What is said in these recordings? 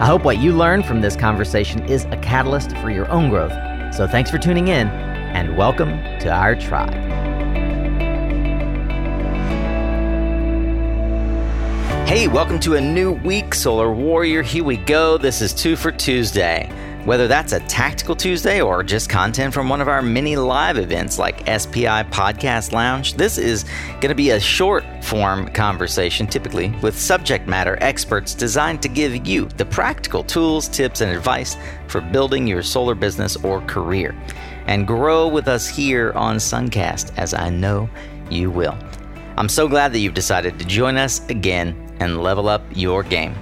I hope what you learn from this conversation is a catalyst for your own growth. So thanks for tuning in, and welcome to our tribe. Hey, welcome to a new week, Solar Warrior. Here we go. This is Two for Tuesday. Whether that's a tactical Tuesday or just content from one of our many live events like SPI Podcast Lounge, this is going to be a short form conversation, typically with subject matter experts designed to give you the practical tools, tips, and advice for building your solar business or career. And grow with us here on Suncast, as I know you will. I'm so glad that you've decided to join us again and level up your game.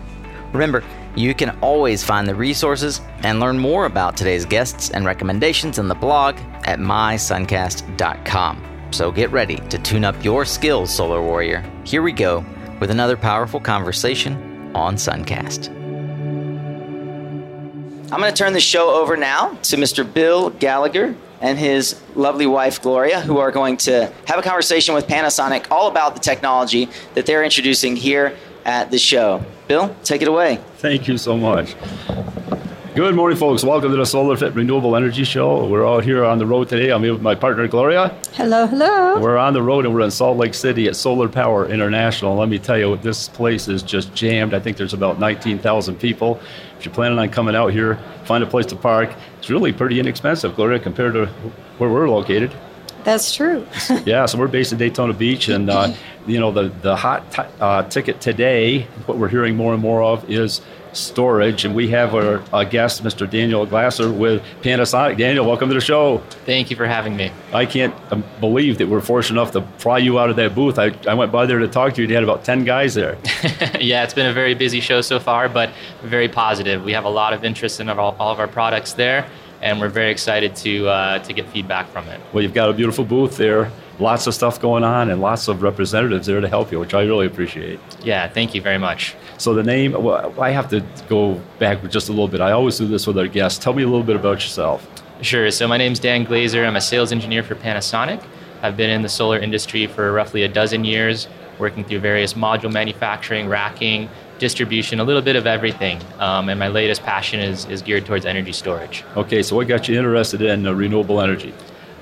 Remember, you can always find the resources and learn more about today's guests and recommendations in the blog at mysuncast.com. So get ready to tune up your skills, Solar Warrior. Here we go with another powerful conversation on Suncast. I'm going to turn the show over now to Mr. Bill Gallagher and his lovely wife Gloria, who are going to have a conversation with Panasonic all about the technology that they're introducing here at the show. Bill, take it away. Thank you so much. Good morning, folks. Welcome to the Solar Fit Renewable Energy Show. We're out here on the road today. I'm here with my partner, Gloria. Hello, hello. We're on the road and we're in Salt Lake City at Solar Power International. Let me tell you, this place is just jammed. I think there's about 19,000 people. If you're planning on coming out here, find a place to park. It's really pretty inexpensive, Gloria, compared to where we're located. That's true. yeah, so we're based in Daytona Beach, and uh, you know the the hot t- uh, ticket today. What we're hearing more and more of is storage, and we have our, our guest, Mr. Daniel Glazer with Panasonic. Daniel, welcome to the show. Thank you for having me. I can't um, believe that we're fortunate enough to pry you out of that booth. I, I went by there to talk to you. You had about 10 guys there. yeah, it's been a very busy show so far, but very positive. We have a lot of interest in all, all of our products there and we're very excited to uh, to get feedback from it. Well, you've got a beautiful booth there, lots of stuff going on, and lots of representatives there to help you, which I really appreciate. Yeah, thank you very much. So the name, well, I have to go back just a little bit. I always do this with our guests. Tell me a little bit about yourself. Sure. So my name's Dan Glazer. I'm a sales engineer for Panasonic. I've been in the solar industry for roughly a dozen years, working through various module manufacturing, racking, distribution, a little bit of everything. Um, and my latest passion is, is geared towards energy storage. Okay, so what got you interested in uh, renewable energy?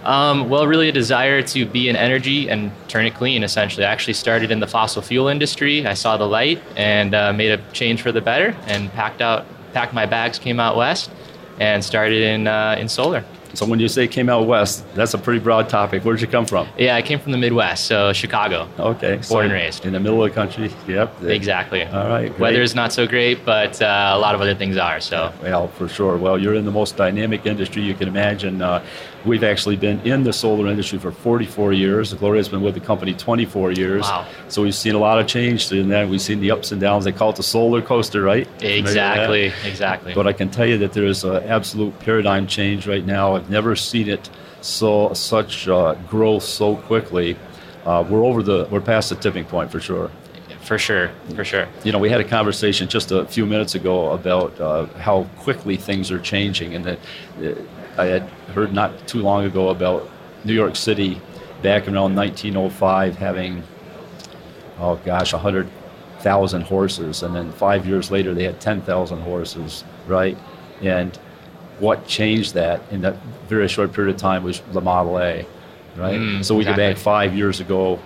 Um, well, really a desire to be in energy and turn it clean, essentially. I actually started in the fossil fuel industry. I saw the light and uh, made a change for the better and packed out, packed my bags, came out west, and started in, uh, in solar. So when you say came out west, that's a pretty broad topic. Where did you come from? Yeah, I came from the Midwest, so Chicago. Okay, born so and raised in the middle of the country. Yep. Exactly. All right. Great. Weather's not so great, but uh, a lot of other things are. So. Well, for sure. Well, you're in the most dynamic industry you can imagine. Uh, we've actually been in the solar industry for 44 years. Gloria's been with the company 24 years. Wow. So we've seen a lot of change in that. We've seen the ups and downs. They call it the solar coaster, right? Exactly. Exactly. But I can tell you that there is an absolute paradigm change right now. I've never seen it so such uh, growth so quickly. Uh, we're over the we're past the tipping point for sure. For sure, for sure. You know, we had a conversation just a few minutes ago about uh, how quickly things are changing, and that uh, I had heard not too long ago about New York City back around 1905 having, oh gosh, 100,000 horses, and then five years later they had 10,000 horses, right? And what changed that in that very short period of time was the Model A, right? Mm, so we exactly. go back five years ago,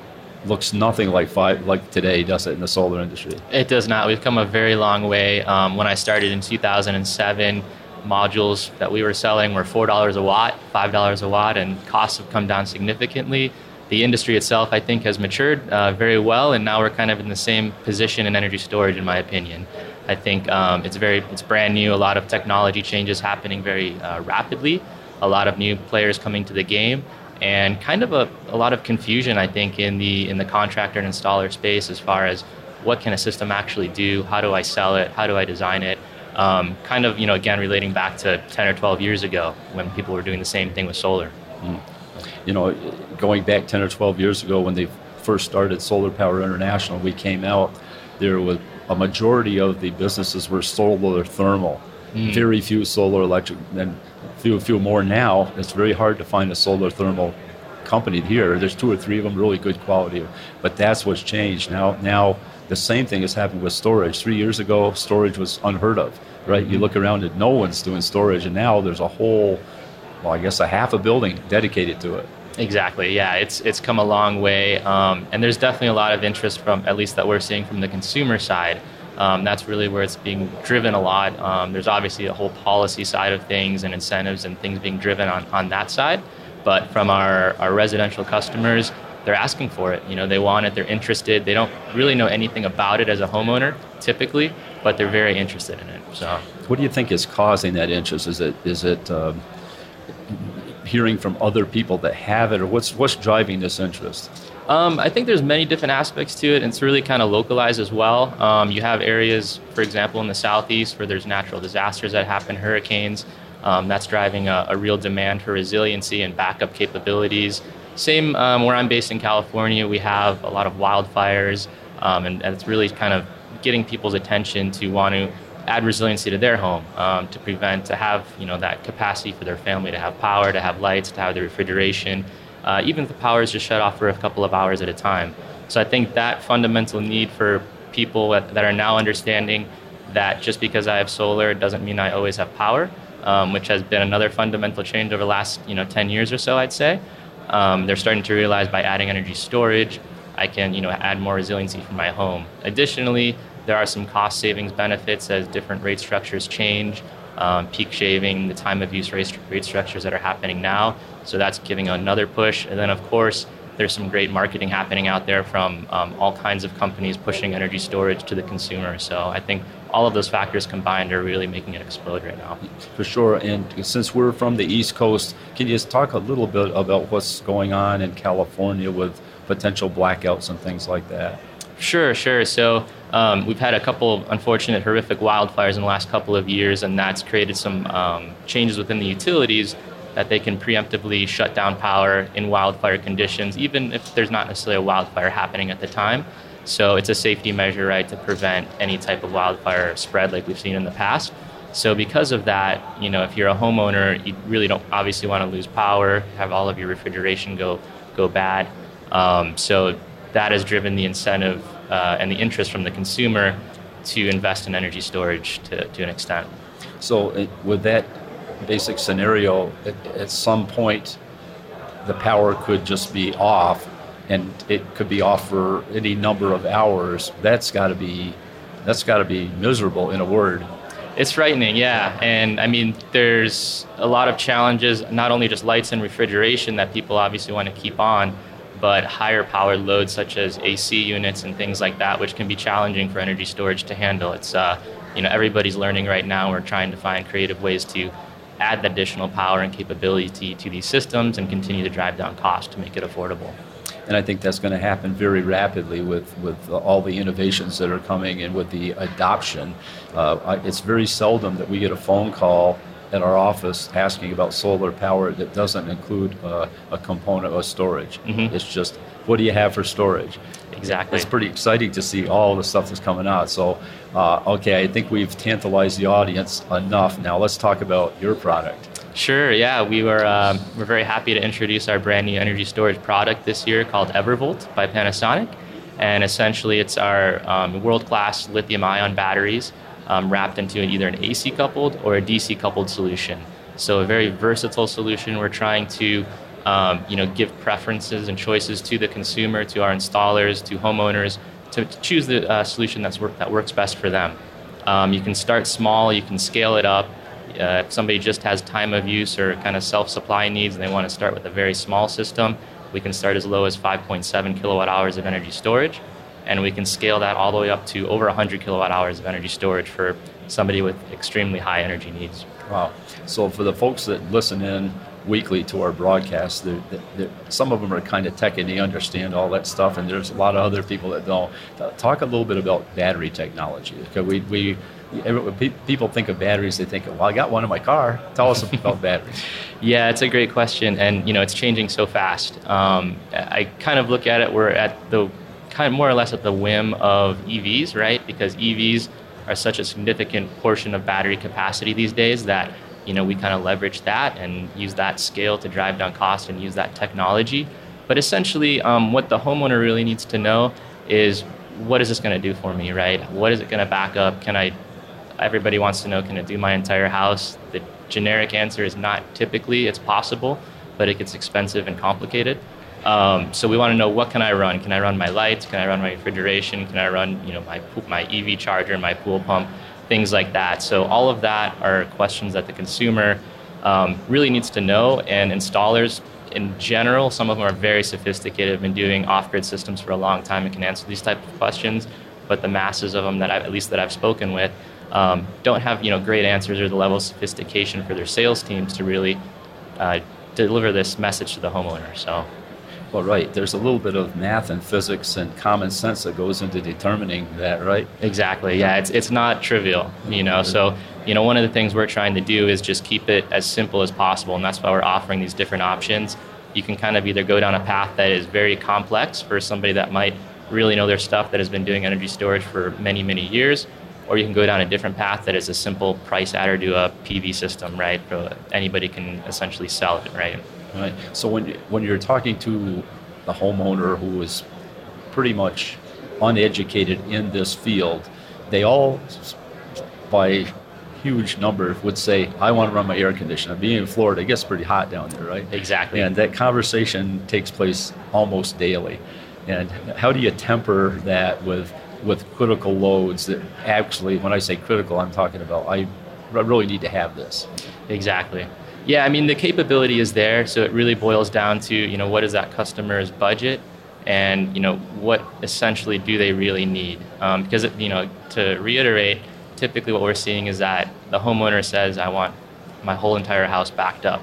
looks nothing like five like today, does it, in the solar industry? It does not. We've come a very long way. Um, when I started in 2007, modules that we were selling were four dollars a watt, five dollars a watt, and costs have come down significantly. The industry itself, I think, has matured uh, very well, and now we're kind of in the same position in energy storage, in my opinion. I think um, it's very it's brand new. A lot of technology changes happening very uh, rapidly. A lot of new players coming to the game, and kind of a, a lot of confusion. I think in the in the contractor and installer space as far as what can a system actually do? How do I sell it? How do I design it? Um, kind of, you know, again, relating back to 10 or 12 years ago when people were doing the same thing with solar. Mm. You know, going back 10 or 12 years ago when they first started Solar Power International, we came out, there was a majority of the businesses were solar thermal. Mm. Very few solar electric, and few, few more now. It's very hard to find a solar thermal company here. There's two or three of them, really good quality. But that's what's changed. Now, now the same thing is happening with storage. Three years ago, storage was unheard of, right? You look around and no one's doing storage, and now there's a whole, well, I guess a half a building dedicated to it. Exactly. Yeah, it's it's come a long way, um, and there's definitely a lot of interest from at least that we're seeing from the consumer side. Um, that's really where it's being driven a lot. Um, there's obviously a whole policy side of things and incentives and things being driven on, on that side. But from our, our residential customers, they're asking for it. You know, they want it, they're interested. They don't really know anything about it as a homeowner typically, but they're very interested in it. So, what do you think is causing that interest? Is it is it um, hearing from other people that have it, or what's what's driving this interest? Um, I think there's many different aspects to it, and it's really kind of localized as well. Um, you have areas, for example, in the southeast where there's natural disasters that happen, hurricanes. Um, that's driving a, a, real demand for resiliency and backup capabilities. Same um, where I'm based in California, we have a lot of wildfires, um, and, and, it's really kind of getting people's attention to want to add resiliency to their home um, to prevent to have you know that capacity for their family to have power, to have lights, to have the refrigeration, uh, even if the power is just shut off for a couple of hours at a time. So I think that fundamental need for people that, that are now understanding that just because I have solar doesn't mean I always have power, um, which has been another fundamental change over the last you know 10 years or so, I'd say. Um, they're starting to realize by adding energy storage, I can you know add more resiliency for my home. Additionally, there are some cost savings benefits as different rate structures change. Um, peak shaving, the time of use rate, rate structures that are happening now. So that's giving another push. And then, of course, there's some great marketing happening out there from um, all kinds of companies pushing energy storage to the consumer. So I think all of those factors combined are really making it explode right now. For sure. And since we're from the East Coast, can you just talk a little bit about what's going on in California with potential blackouts and things like that? Sure, sure. So um, we've had a couple of unfortunate, horrific wildfires in the last couple of years, and that's created some um, changes within the utilities that they can preemptively shut down power in wildfire conditions, even if there's not necessarily a wildfire happening at the time. So it's a safety measure, right, to prevent any type of wildfire spread like we've seen in the past. So because of that, you know, if you're a homeowner, you really don't obviously want to lose power, have all of your refrigeration go go bad. Um, so that has driven the incentive uh, and the interest from the consumer to invest in energy storage to, to an extent. So, it, with that basic scenario, at, at some point, the power could just be off, and it could be off for any number of hours. That's got to be that's got to be miserable in a word. It's frightening, yeah. And I mean, there's a lot of challenges, not only just lights and refrigeration that people obviously want to keep on, but higher powered loads such as AC units and things like that, which can be challenging for energy storage to handle. It's uh, you know everybody's learning right now. We're trying to find creative ways to add additional power and capability to these systems and continue to drive down cost to make it affordable. And I think that's going to happen very rapidly with, with all the innovations that are coming and with the adoption. Uh, it's very seldom that we get a phone call at our office asking about solar power that doesn't include uh, a component of storage. Mm-hmm. It's just, what do you have for storage? Exactly. It's pretty exciting to see all the stuff that's coming out. So, uh, okay, I think we've tantalized the audience enough. Now let's talk about your product. Sure. Yeah, we were um, we're very happy to introduce our brand new energy storage product this year called Evervolt by Panasonic, and essentially it's our um, world-class lithium-ion batteries um, wrapped into either an AC coupled or a DC coupled solution. So a very versatile solution. We're trying to um, you know give preferences and choices to the consumer, to our installers, to homeowners to, to choose the uh, solution that's work, that works best for them. Um, you can start small, you can scale it up. Uh, if somebody just has time of use or kind of self-supply needs and they want to start with a very small system, we can start as low as 5.7 kilowatt hours of energy storage and we can scale that all the way up to over 100 kilowatt hours of energy storage for somebody with extremely high energy needs. Wow. So for the folks that listen in weekly to our broadcast, they're, they're, some of them are kind of tech and they understand all that stuff, and there's a lot of other people that don't. Talk a little bit about battery technology. Because we, we, people think of batteries, they think, well, I got one in my car. Tell us about batteries. Yeah, it's a great question, and you know it's changing so fast. Um, I kind of look at it. We're at the kind of more or less at the whim of EVs, right? Because EVs are such a significant portion of battery capacity these days that you know we kind of leverage that and use that scale to drive down cost and use that technology. But essentially, um, what the homeowner really needs to know is what is this going to do for me, right? What is it going to back up? Can I? Everybody wants to know, can it do my entire house? The generic answer is not typically. It's possible, but it gets expensive and complicated. Um, so we want to know what can I run? Can I run my lights? Can I run my refrigeration? Can I run you know my my EV charger, my pool pump, things like that. So all of that are questions that the consumer um, really needs to know, and installers in general, some of them are very sophisticated, have been doing off-grid systems for a long time and can answer these type of questions. But the masses of them that I've, at least that I've spoken with um, don't have you know great answers or the level of sophistication for their sales teams to really uh, deliver this message to the homeowner. So. Well, right. There's a little bit of math and physics and common sense that goes into determining that, right? Exactly. Yeah, it's it's not trivial, you know. So, you know, one of the things we're trying to do is just keep it as simple as possible, and that's why we're offering these different options. You can kind of either go down a path that is very complex for somebody that might really know their stuff that has been doing energy storage for many, many years, or you can go down a different path that is a simple price adder to a PV system, right? So anybody can essentially sell it, right? Right. So when when you're talking to the homeowner who is pretty much uneducated in this field, they all, by huge number, would say, "I want to run my air conditioner." Being in Florida, it gets pretty hot down there, right? Exactly. And that conversation takes place almost daily. And how do you temper that with with critical loads that actually, when I say critical, I'm talking about I really need to have this. Exactly. Yeah, I mean the capability is there, so it really boils down to you know what is that customer's budget, and you know what essentially do they really need? Um, because it, you know to reiterate, typically what we're seeing is that the homeowner says, "I want my whole entire house backed up,"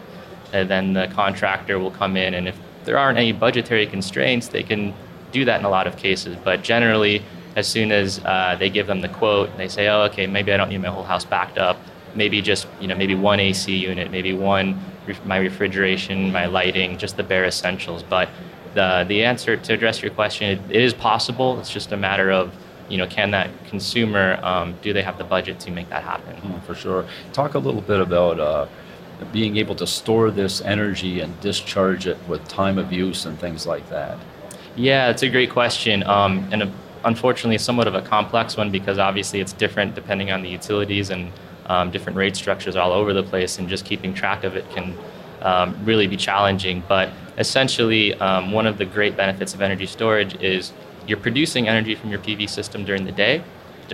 and then the contractor will come in, and if there aren't any budgetary constraints, they can do that in a lot of cases. But generally, as soon as uh, they give them the quote, they say, "Oh, okay, maybe I don't need my whole house backed up." Maybe just you know maybe one AC unit, maybe one my refrigeration, my lighting, just the bare essentials. But the the answer to address your question, it, it is possible. It's just a matter of you know can that consumer um, do they have the budget to make that happen? Mm, for sure. Talk a little bit about. Uh, being able to store this energy and discharge it with time of use and things like that? Yeah, it's a great question. Um, and a, unfortunately, somewhat of a complex one because obviously it's different depending on the utilities and um, different rate structures all over the place, and just keeping track of it can um, really be challenging. But essentially, um, one of the great benefits of energy storage is you're producing energy from your PV system during the day,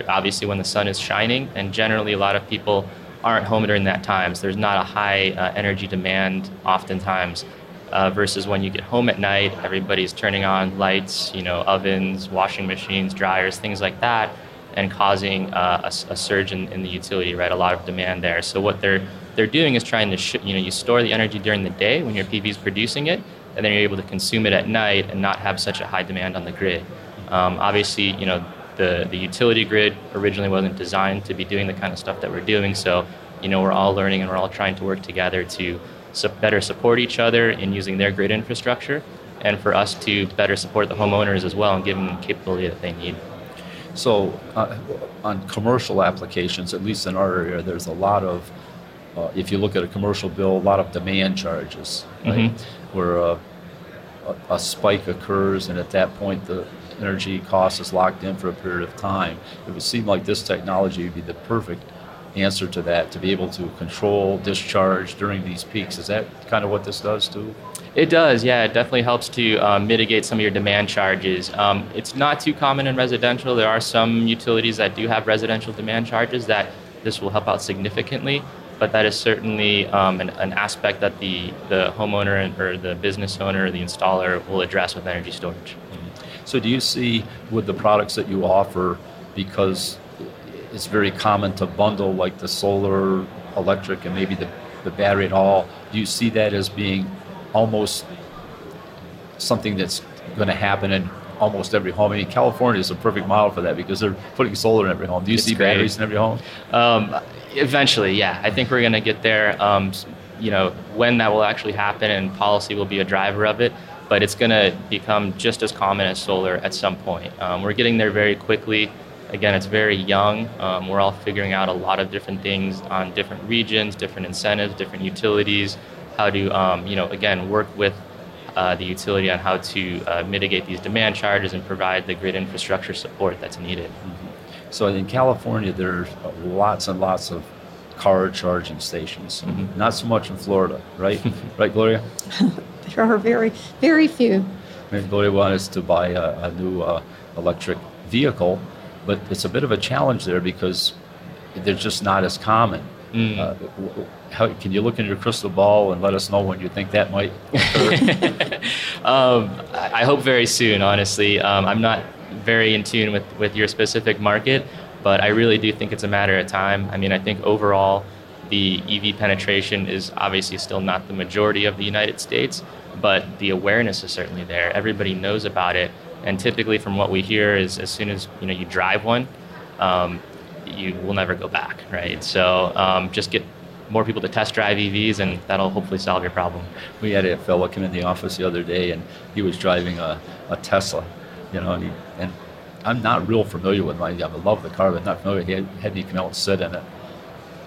obviously when the sun is shining, and generally a lot of people aren't home during that time, so there's not a high uh, energy demand oftentimes. Uh, versus when you get home at night, everybody's turning on lights, you know, ovens, washing machines, dryers, things like that and causing uh, a, a, surge in, in, the utility, right? A lot of demand there. So what they're they're doing is trying to sh- you know you store the energy during the day when your PV is producing it, and then you're able to consume it at night and not have such a high demand on the grid. Um, obviously, you know the the utility grid originally wasn't designed to be doing the kind of stuff that we're doing. So you know we're all learning and we're all trying to work together to better support each other in using their grid infrastructure, and for us to better support the homeowners as well and give them the capability that they need. So, uh, on commercial applications, at least in our area, there's a lot of, uh, if you look at a commercial bill, a lot of demand charges, right? Mm-hmm. Where uh, a, a, spike occurs, and at that point, the energy cost is locked in for a period of time. It would seem like this technology would be the perfect answer to that to be able to control discharge during these peaks. Is that kind of what this does too? It does, yeah. It definitely helps to um, mitigate some of your demand charges. Um, it's not too common in residential. There are some utilities that do have residential demand charges that this will help out significantly, but that is certainly um, an, an, aspect that the, the homeowner or the business owner or the installer will address with energy storage. Mm-hmm. So, do you see with the products that you offer, because it's very common to bundle like the solar, electric, and maybe the, the battery and all, do you see that as being almost something that's going to happen in almost every home. I mean, California is a perfect model for that because they're putting solar in every home. Do you It's see great. batteries in every home? Um, eventually, yeah. I think we're going to get there. Um, you know, when that will actually happen and policy will be a driver of it, but it's going to become just as common as solar at some point. Um, we're getting there very quickly. Again, it's very young. Um, we're all figuring out a lot of different things on different regions, different incentives, different utilities, how to, um, you know, again, work with uh, the utility on how to uh, mitigate these demand charges and provide the grid infrastructure support that's needed. So in California, there's lots and lots of car charging stations. Mm-hmm. Not so much in Florida, right? right, Gloria? There are very, very few. I mean, Gloria wanted us to buy a, a new uh, electric vehicle, but it's a bit of a challenge there because they're just not as common. Mm. Uh, how, can you look in your crystal ball and let us know when you think that might occur? Um, I I hope very soon, honestly. Um, I'm not very in tune with, with your specific market, but I really do think it's a matter of time. I mean, I think overall, the EV penetration is obviously still not the majority of the United States, but the awareness is certainly there. Everybody knows about it, and typically, from what we hear, is as soon as you know you drive one, um, you will never go back, right? So um, just get more people to test drive EVs, and that'll hopefully solve your problem. we had a fellow come in the office the other day, and he was driving a, a Tesla, you know, and, he, and I'm not real familiar with my. I love the car, but not familiar. He had, had me come out and sit in it.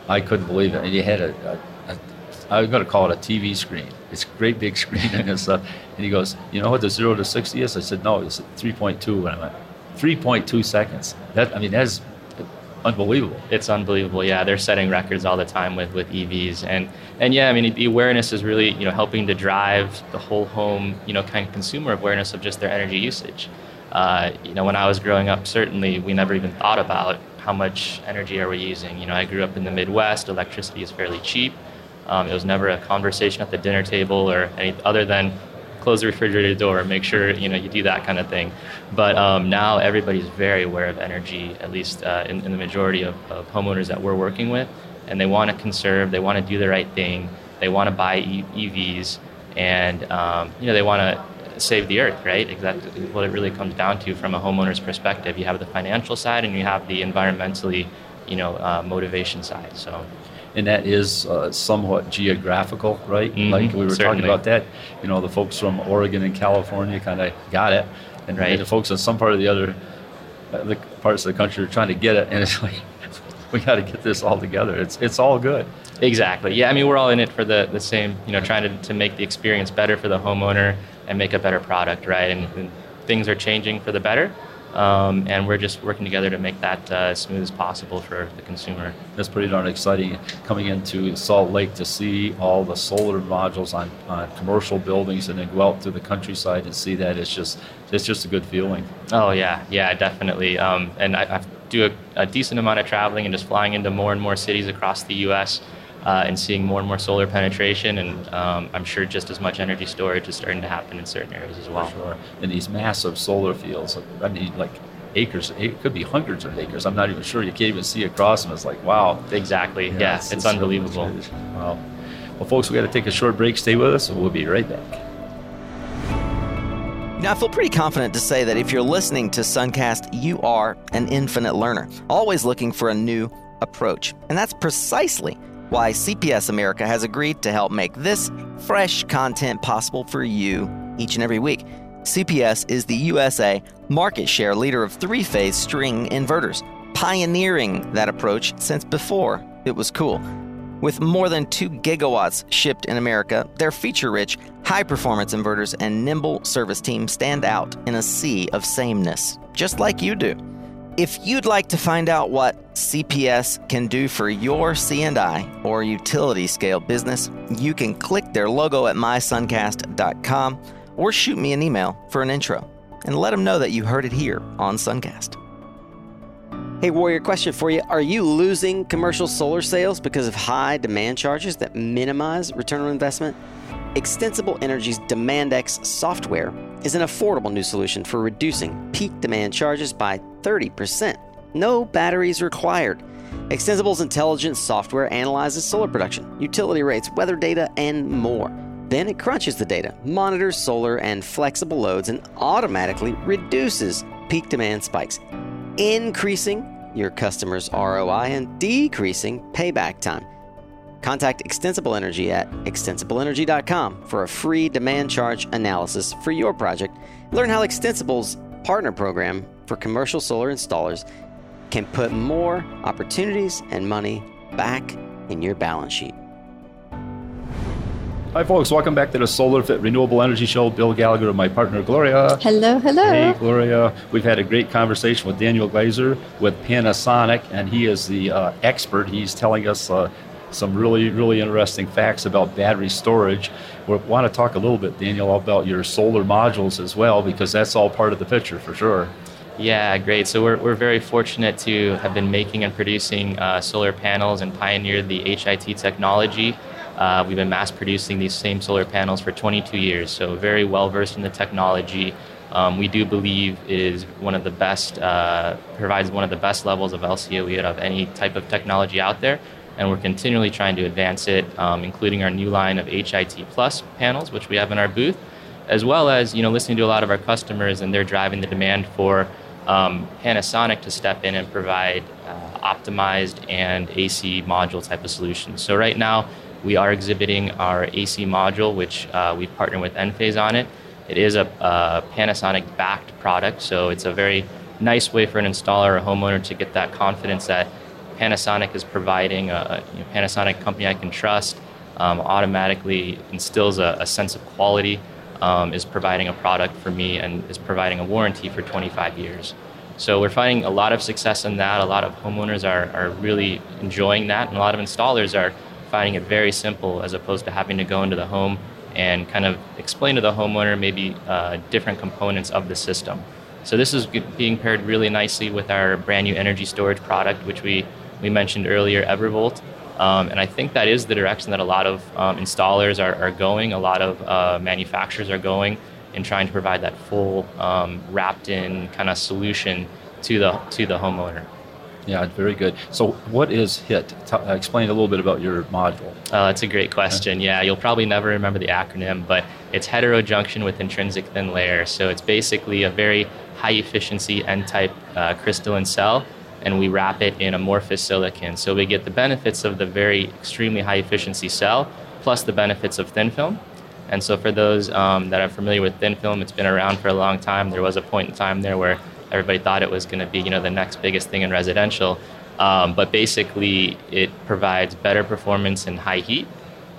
I couldn't believe it. And he had a, a, a I'm going to call it a TV screen. It's a great big screen and stuff. And he goes, "You know what the zero to sixty is?" I said, "No, it's 3.2." And I went, "3.2 seconds." That I mean, that's unbelievable. it's unbelievable. Yeah, they're setting records all the time with, with EVs, and and yeah, I mean the awareness is really you know helping to drive the whole home you know kind of consumer awareness of just their energy usage. Uh, you know, when I was growing up, certainly we never even thought about how much energy are we using. You know, I grew up in the Midwest. Electricity is fairly cheap. Um, it was never a conversation at the dinner table or any other than close the refrigerator door, make sure you know you do that kind of thing. But um, now everybody's very aware of energy, at least uh, in, in the majority of, of homeowners that we're working with, and they want to conserve, they want to do the right thing, they want to buy e- EVs, and um, you know they want to save the earth, right? Exactly what it really comes down to from a homeowner's perspective. You have the financial side, and you have the environmentally, you know, uh, motivation side. So. And that is uh, somewhat geographical, right? Mhm, like we were talking about that. You know, the folks from Oregon and California kind of got it, and, Right. and the folks in some part of the other uh, the parts of the country are trying to get it, and it's like we got to get this all together. It's it's all good. Exactly. Yeah, I mean, we're all in it for the, the same, you know, trying to, to make the experience better for the homeowner and make a better product, right? And, and things are changing for the better. Um, and we're just working together to make that uh, as smooth as possible for the consumer. That's pretty darn exciting. Coming into Salt Lake to see all the solar modules on, on commercial buildings, and then go out to the countryside and see that it's just it's just a good feeling. Oh, yeah, yeah, definitely. Um, and I, I do a, a decent amount of traveling and just flying into more and more cities across the U.S. Uh, and seeing more and more solar penetration. And um, I'm sure just as much energy storage is starting to happen in certain areas as well. Sure. And these massive solar fields, I mean, like acres, it could be hundreds of acres. I'm not even sure. You can't even see across them. It's like, wow. Exactly. Yeah, it's- it's, it's unbelievable. much- Wow. Well, folks, we got to take a short break. Stay with us, and we'll be right back. Now, I feel pretty confident to say that if you're listening to Suncast, you are an infinite learner, always looking for a new approach. And that's precisely why CPS America has agreed to help make this fresh content possible for you each and every week. CPS is the USA market share leader of three phase string inverters, pioneering that approach since before it was cool. With more than 2 gigawatts shipped in America, their feature rich, high performance inverters and nimble service team stand out in a sea of sameness, just like you do. If you'd like to find out what CPS can do for your C&I or utility scale business, you can click their logo at mysuncast.com or shoot me an email for an intro and let them know that you heard it here on Suncast. Hey, Warrior, question for you. Are you losing commercial solar sales because of high demand charges that minimize return on investment? Extensible Energy's DemandX software is an affordable new solution for reducing peak demand charges by 30%. No batteries required. Extensible's intelligent software analyzes solar production, utility rates, weather data, and more. Then it crunches the data, monitors solar and flexible loads, and automatically reduces peak demand spikes, increasing your customer's ROI and decreasing payback time. Contact Extensible Energy at extensibleenergy.com for a free demand charge analysis for your project. Learn how Extensible's partner program for commercial solar installers can put more opportunities and money back in your balance sheet. Hi, folks. Welcome back to the Solar Fit Renewable Energy Show. Bill Gallagher and my partner, Gloria. Hello, hello. Hey, Gloria. We've had a great conversation with Daniel Glazer with Panasonic, and he is the uh, expert. He's telling us uh, some really, really interesting facts about battery storage. We want to talk a little bit, Daniel, about your solar modules as well, because that's all part of the picture for sure. Yeah, great. So we're, we're very fortunate to have been making and producing uh, solar panels and pioneered the HIT technology. Uh, we've been mass producing these same solar panels for 22 years, so very well versed in the technology. Um, we do believe it is one of the best, uh, provides one of the best levels of LCOE of any type of technology out there, and we're continually trying to advance it, um, including our new line of HIT Plus panels, which we have in our booth, as well as you know listening to a lot of our customers, and they're driving the demand for um, Panasonic to step in and provide uh, optimized and AC module type of solutions. So right now we are exhibiting our AC module, which uh, we've partnered with Enphase on it. It is a, a Panasonic backed product, so it's a very nice way for an installer or a homeowner to get that confidence that Panasonic is providing a you know, Panasonic company I can trust. Um, automatically instills a, a, sense of quality, um, is providing a product for me, and is providing a warranty for 25 years. So we're finding a lot of success in that. A lot of homeowners are, are really enjoying that, and a lot of installers are finding it very simple as opposed to having to go into the home and kind of explain to the homeowner maybe uh, different components of the system. So this is being paired really nicely with our brand new energy storage product, which we, we mentioned earlier, Evervolt. Um, and I think that is the direction that a lot of um, installers are, are, going, a lot of uh, manufacturers are going in trying to provide that full um, wrapped in kind of solution to the, to the homeowner. Yeah, very good. So, what is HIT? T- uh, explain a little bit about your module. Oh, that's a great question. Yeah, you'll probably never remember the acronym, but it's heterojunction with intrinsic thin layer. So, it's basically a very high efficiency N type uh, crystalline cell, and we wrap it in amorphous silicon. So, we get the benefits of the very extremely high efficiency cell plus the benefits of thin film. And so, for those um, that are familiar with thin film, it's been around for a long time. There was a point in time there where everybody thought it was going to be you know the next biggest thing in residential. Um, but basically, it provides better performance in high heat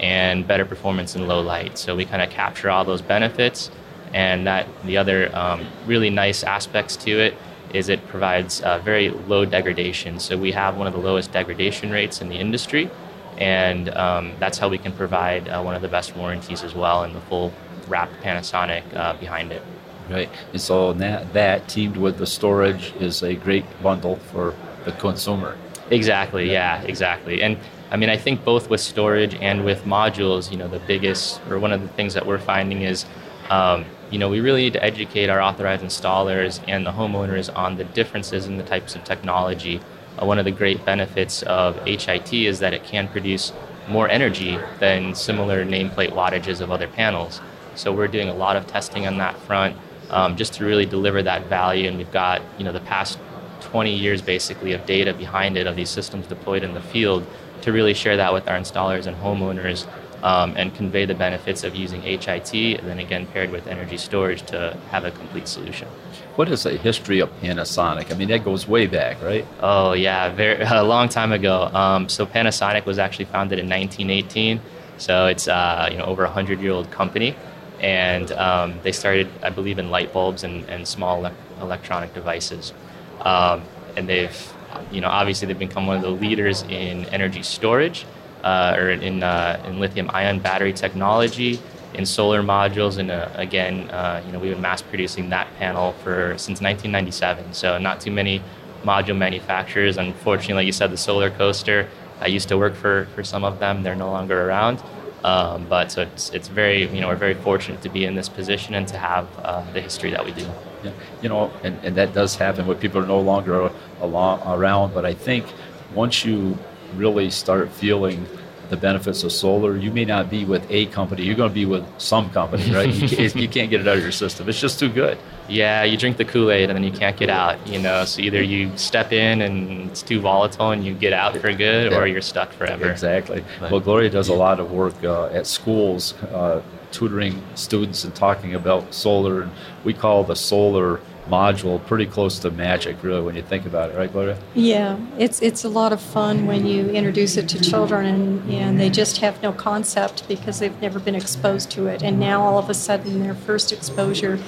and better performance in low light. So we kind of capture all those benefits. And that the other um, really nice aspects to it is it provides uh, very low degradation. So we have one of the lowest degradation rates in the industry, and um, that's how we can provide uh, one of the best warranties as well, and the full wrapped Panasonic uh, behind it right? And so that, that teamed with the storage is a great bundle for the consumer. Exactly. Yeah. Exactly. And I mean, I think both with storage and with modules, you know, the biggest or one of the things that we're finding is, um, you know, we really need to educate our authorized installers and the homeowners on the differences in the types of technology. Uh, one of the great benefits of HIT is that it can produce more energy than similar nameplate wattages of other panels. So we're doing a lot of testing on that front um, just to really deliver that value. And we've got you know the past 20 years basically of data behind it of these systems deployed in the field to really share that with our installers and homeowners um, and convey the benefits of using HIT and then again paired with energy storage to have a complete solution. What is the history of Panasonic? I mean, that goes way back, right? Oh yeah, very a long time ago. Um, so Panasonic was actually founded in 1918. So it's uh, you know over a hundred year old company and um, they started, I believe, in light bulbs and, and small le- electronic devices. Um, and they've, you know, obviously they've become one of the leaders in energy storage, or in, uh, in lithium-ion battery technology, in solar modules, and uh, again, uh, you know, we've been mass producing that panel for since 1997. So not too many module manufacturers. Unfortunately, like you said, the solar coaster. I used to work for, for some of them. They're no longer around. Um, but so it's, it's very, you know, we're very fortunate to be in this position and to have uh, the history that we do. Yeah. You know, and, and that does happen when people are no longer along, around. But I think once you really start feeling the benefits of solar, you may not be with a company. You're going to be with some company, right? you, can't, you can't get it out of your system. It's just too good. Yeah, you drink the Kool Aid and then you can't get out. You know, so either you step in and it's too volatile and you get out for good, or you're stuck forever. Exactly. Well, Gloria does a lot of work uh, at schools, uh, tutoring students and talking about solar. And we call the solar module pretty close to magic, really, when you think about it, right, Gloria? Yeah, it's it's a lot of fun when you introduce it to children and, and they just have no concept because they've never been exposed to it. And now all of a sudden, their first exposure,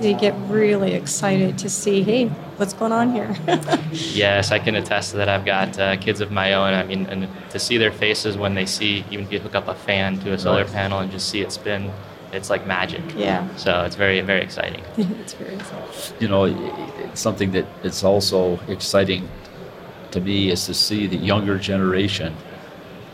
they get really excited to see, hey, what's going on here? yes, I can attest to that. I've got uh, kids of my own. I mean, and to see their faces when they see, even if you hook up a fan to a solar right. panel and just see it spin it's like magic. Yeah. So it's very very exciting. it's very exciting. You know, it's something that it's also exciting to me is to see the younger generation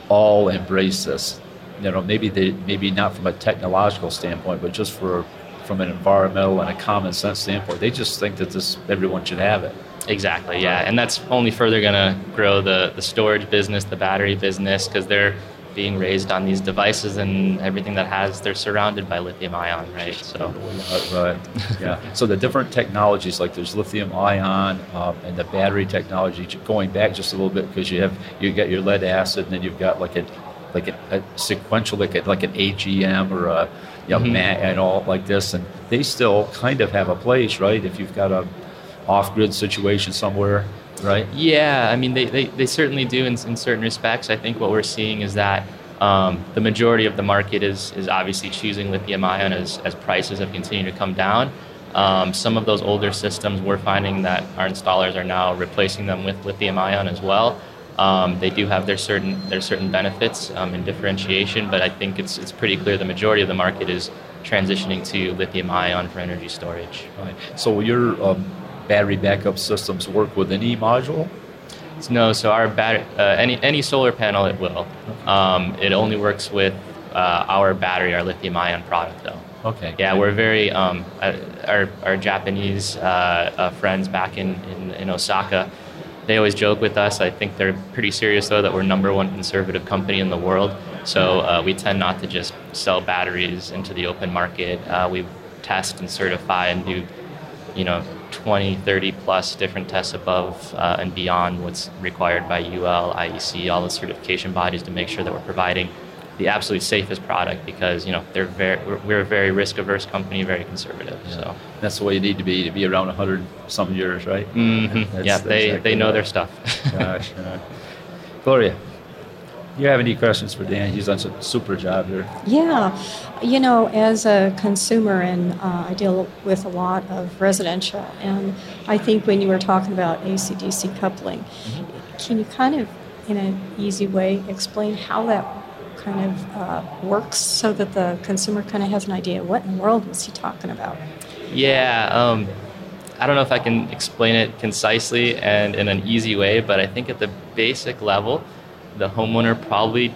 all embrace this. You know, maybe they maybe not from a technological standpoint, but just for from an environmental and a common sense standpoint, they just think that this everyone should have it. Exactly, yeah, and that's only further going to grow the the storage business, the battery business, because they're being raised on these devices and everything that has they're surrounded by lithium ion right? So right yeah. So the different technologies like there's lithium ion um, and the battery technology going back just a little bit because you have you got your lead acid and then you've got like a like a, a sequential like, a, like an AGM or a you know, mm-hmm. and all like this and they still kind of have a place right? If you've got a off-grid situation somewhere right? Yeah, I mean, they, they, they certainly do in, in certain respects. I think what we're seeing is that um, the majority of the market is, is obviously choosing lithium ion as, as prices have continued to come down. Um, some of those older systems, we're finding that our installers are now replacing them with lithium ion as well. Um, they do have their certain their certain benefits um, and differentiation, but I think it's it's pretty clear the majority of the market is transitioning to lithium ion for energy storage. Right. So you're um, battery backup systems work with any module? No, so our bat- uh, any any solar panel it will. Um, it only works with uh, our battery, our lithium ion product, though. Okay. Yeah, we're very um, uh, our our Japanese uh, uh, friends back in, in, in Osaka. They always joke with us. I think they're pretty serious though that we're number one conservative company in the world. So uh, we tend not to just sell batteries into the open market. we test and certify and do, you know, 20, 30 plus different tests above uh, and beyond what's required by UL, IEC, all the certification bodies to make sure that we're providing the absolute safest product because you know they're very we're a very risk averse company, very conservative. Yeah. So that's the way you need to be to be around 100 some years, right? Mm-hmm. Yeah, they exactly they know their stuff. Gosh, uh, Gloria, you have any questions for Dan? He's done a super job here. Yeah, you know, as a consumer, and uh, I deal with a lot of residential, and I think when you were talking about AC/DC coupling, mm-hmm. can you kind of, in an easy way, explain how that kind of uh, works so that the consumer kind of has an idea what in the world was he talking about? Yeah. Um, I don't know if I can explain it concisely and in an easy way, but I think at the basic level, the homeowner probably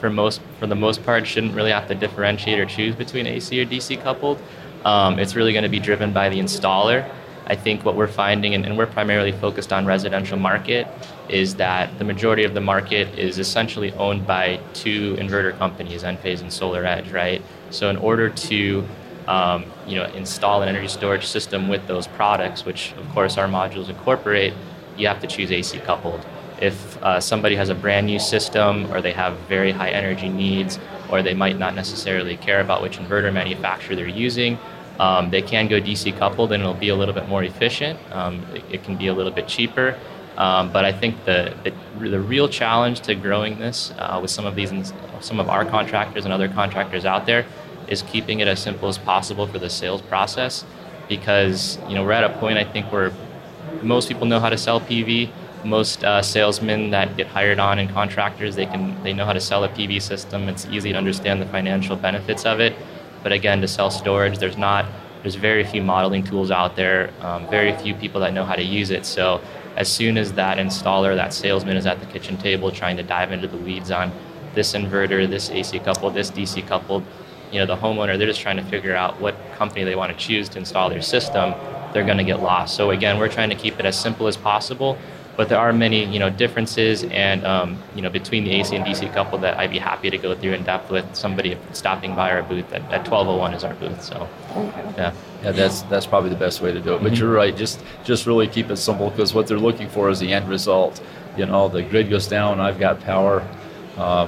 for most for the most part shouldn't really have to differentiate or choose between AC or DC coupled. Um, it's really going to be driven by the installer. I think what we're finding, and, and, we're primarily focused on residential market, is that the majority of the market is essentially owned by two inverter companies, Enphase and SolarEdge, right? So in order to um, you know, install an energy storage system with those products, which of course our modules incorporate, you have to choose AC coupled. If uh, somebody has a brand new system or they have very high energy needs or they might not necessarily care about which inverter manufacturer they're using, um, they can go DC coupled and it'll be a little bit more efficient. Um, it, it, can be a little bit cheaper. Um, but I think the, the, the, real challenge to growing this uh, with some of these some of our contractors and other contractors out there is keeping it as simple as possible for the sales process because you know we're at a point I think where most people know how to sell PV most uh, salesmen that get hired on and contractors they can they know how to sell a PV system. It's easy to understand the financial benefits of it. But again, to sell storage, there's not there's very few modeling tools out there. Um, very few people that know how to use it. So as soon as that installer, that salesman is at the kitchen table trying to dive into the weeds on this inverter, this AC coupled, this DC coupled, you know, the homeowner, they're just trying to figure out what company they want to choose to install their system. They're going to get lost. So again, we're trying to keep it as simple as possible but there are many you know differences and um, you know between the AC and DC couple that I'd be happy to go through in depth with somebody stopping by our booth at, at 1201 is our booth. So yeah. Yeah, that's that's probably the best way to do it. But mm-hmm. you're right. Just just really keep it simple because what they're looking for is the end result. You know, the grid goes down. I've got power. Uh,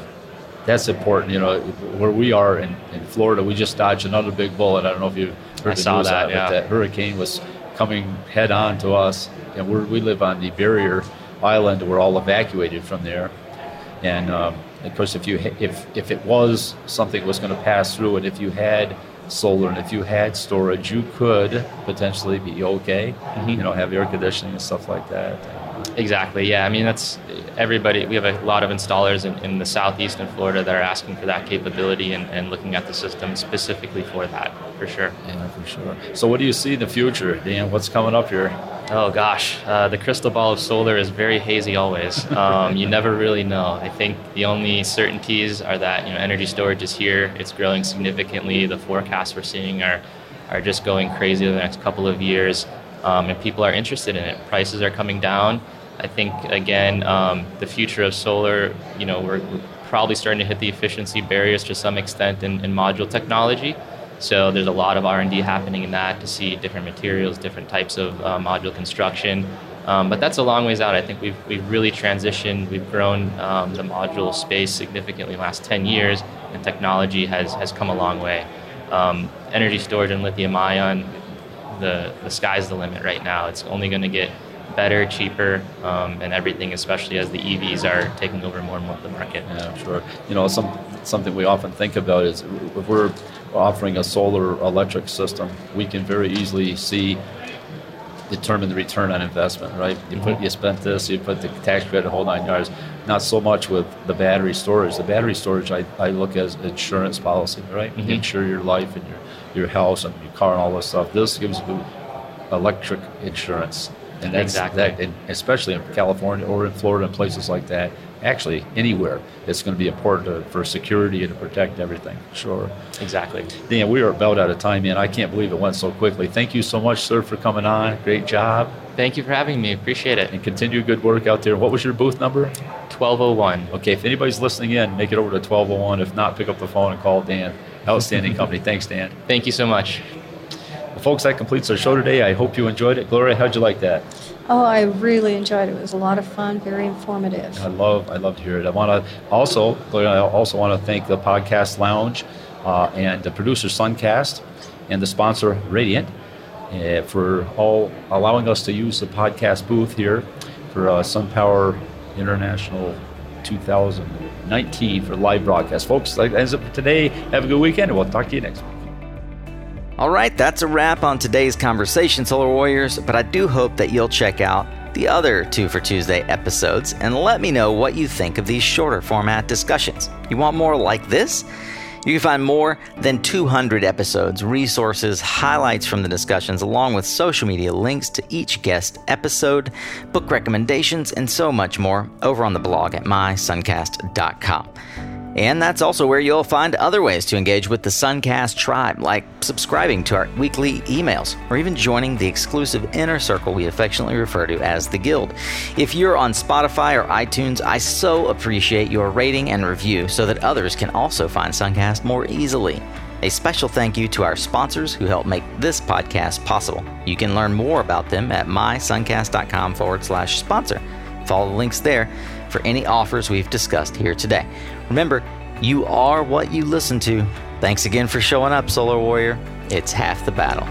that's important. You know, where we are in, in Florida, we just dodged another big bullet. I don't know if you heard I the saw news that, on it, yeah. but that hurricane was coming head on to us, and we we live on the barrier island. We're all evacuated from there, and um, of course, if you if if it was something was going to pass through, and if you had solar and if you had storage, you could potentially be okay. Mm-hmm. You know, have air conditioning and stuff like that. Exactly. Yeah. I mean, that's everybody. We have a lot of installers in, in the southeast and Florida that are asking for that capability and, and, looking at the system specifically for that, for sure. Yeah, for sure. So, what do you see in the future, Dan? What's coming up here? Oh gosh, uh, the crystal ball of solar is very hazy always. Um, you never really know. I think the only certainties are that you know energy storage is here. It's growing significantly. The forecasts we're seeing are are just going crazy over the next couple of years um, and people are interested in it. Prices are coming down. I think again, um, the future of solar. You know, we're, we're, probably starting to hit the efficiency barriers to some extent in, in module technology. So there's a lot of R&D happening in that to see different materials, different types of uh, module construction. Um, but that's a long ways out. I think we've, we've really transitioned, we've grown um, the module space significantly in the last 10 years, and technology has, has come a long way. Um, energy storage and lithium ion the, the sky's the limit right now. It's only going to get better, cheaper, um, and everything, especially as the EVs are taking over more and more of the market. Yeah, sure. You know, some, something we often think about is if we're offering a solar electric system, we can very easily see determine the return on investment, right? You put mm-hmm. you spent this, you put the tax credit, whole nine yards. Not so much with the battery storage. The battery storage I, I look as insurance policy, right? Mm-hmm. Insure your life and your your house and your car and all this stuff. This gives you electric insurance, and that's exactly. that, and especially in California or in Florida and places like that. Actually, anywhere, it's going to be important to, for security and to protect everything. Sure. Exactly. Dan, we are about out of time, man. I can't believe it went so quickly. Thank you so much, sir, for coming on. Great job. Thank you for having me. Appreciate it. And continue good work out there. What was your booth number? 1201. Okay, if anybody's listening in, make it over to 1201. If not, pick up the phone and call Dan. Outstanding company. Thanks, Dan. Thank you so much. Well, folks, that completes our show today. I hope you enjoyed it. Gloria, how'd you like that? Oh, I really enjoyed it. It was a lot of fun, very informative. I love, I love to hear it. I want to also, Gloria, I also want to thank the Podcast Lounge uh, and the producer Suncast and the sponsor Radiant uh, for all allowing us to use the podcast booth here for uh, Solar Power International 2019 for live broadcast. Folks, like as of today, have a good weekend, and we'll talk to you next week. All right, that's a wrap on today's conversation, Solar Warriors, but I do hope that you'll check out the other Two for Tuesday episodes and let me know what you think of these shorter format discussions. You want more like this? You can find more than 200 episodes, resources, highlights from the discussions, along with social media links to each guest episode, book recommendations, and so much more over on the blog at mysuncast.com. And that's also where you'll find other ways to engage with the Suncast tribe, like subscribing to our weekly emails or even joining the exclusive inner circle we affectionately refer to as the Guild. If you're on Spotify or iTunes, I so appreciate your rating and review so that others can also find Suncast more easily. A special thank you to our sponsors who help make this podcast possible. You can learn more about them at mysuncast.com forward slash sponsor. Follow the links there for any offers we've discussed here today. Remember, you are what you listen to. Thanks again for showing up, Solar Warrior. It's half the battle.